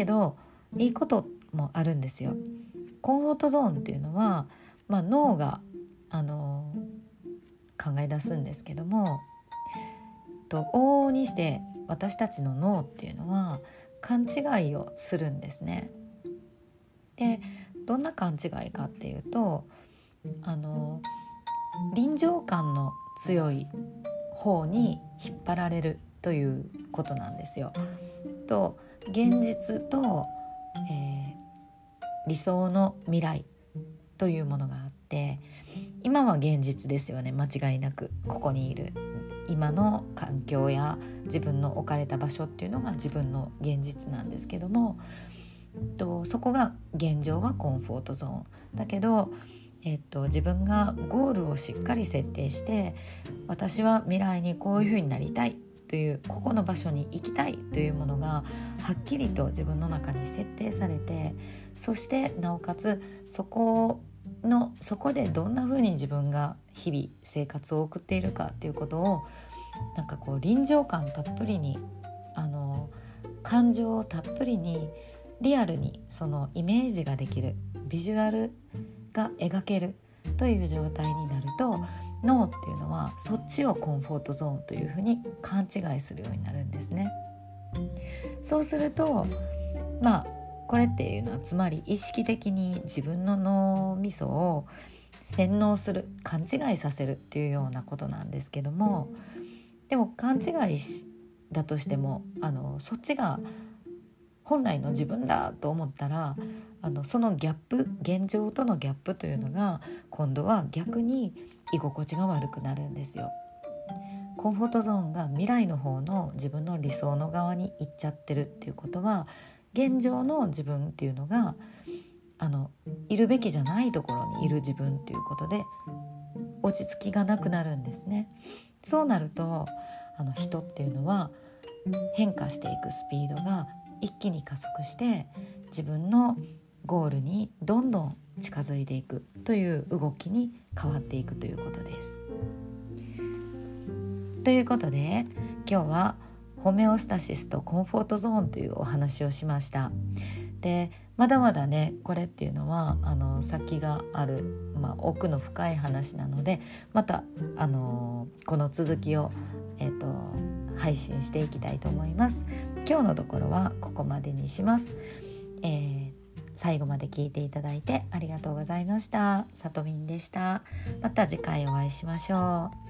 けどいいこともあるんですよ。コンフォートゾーンっていうのは、まあ、脳があの考え出すんですけどもと往々にして私たちの脳っていうのは勘違いをするんですね。でどんな勘違いかっていうとあの臨場感の強い方に引っ張られるということなんですよ。と現実と、えー、理想の未来というものがあって今は現実ですよね間違いなく。ここにいる今の環境や自分の置かれた場所っていうのが自分の現実なんですけどもとそこが現状はコンフォートゾーン。だけど、えっと、自分がゴールをしっかり設定して私は未来にこういうふうになりたいというここの場所に行きたいというものがはっきりと自分の中に設定されてそしてなおかつそこのそこでどんな風に自分が日々生活を送っているかっていうことをなんかこう臨場感たっぷりにあの感情をたっぷりにリアルにそのイメージができるビジュアルが描けるという状態になると脳っていうのはそっちをコンフォートゾーンというふうに勘違いするようになるんですね。そうするとまあこれっていうのはつまり意識的に自分の脳みそを洗脳する勘違いさせるっていうようなことなんですけどもでも勘違いだとしてもあのそっちが本来の自分だと思ったらあのそのギャップ現状とのギャップというのが今度は逆に居心地が悪くなるんですよ。コンフォートゾーンが未来の方の自分の理想の側に行っちゃってるっていうことは現状の自分っていうのがあのいるべきじゃないところにいる自分っていうことで落ち着きがなくなるんですね。そうなるとあの人っていうのは変化していくスピードが一気に加速して自分のゴールにどんどん近づいていくという動きに変わっていくということです。ということで今日はホメオスタシスとコンフォートゾーンというお話をしました。でまだまだねこれっていうのはあの先がある、まあ、奥の深い話なのでまたあのこの続きを、えーと、と配信していきたいと思います。今日のところはここまでにします。えー最後まで聞いていただいてありがとうございました。さとみんでした。また次回お会いしましょう。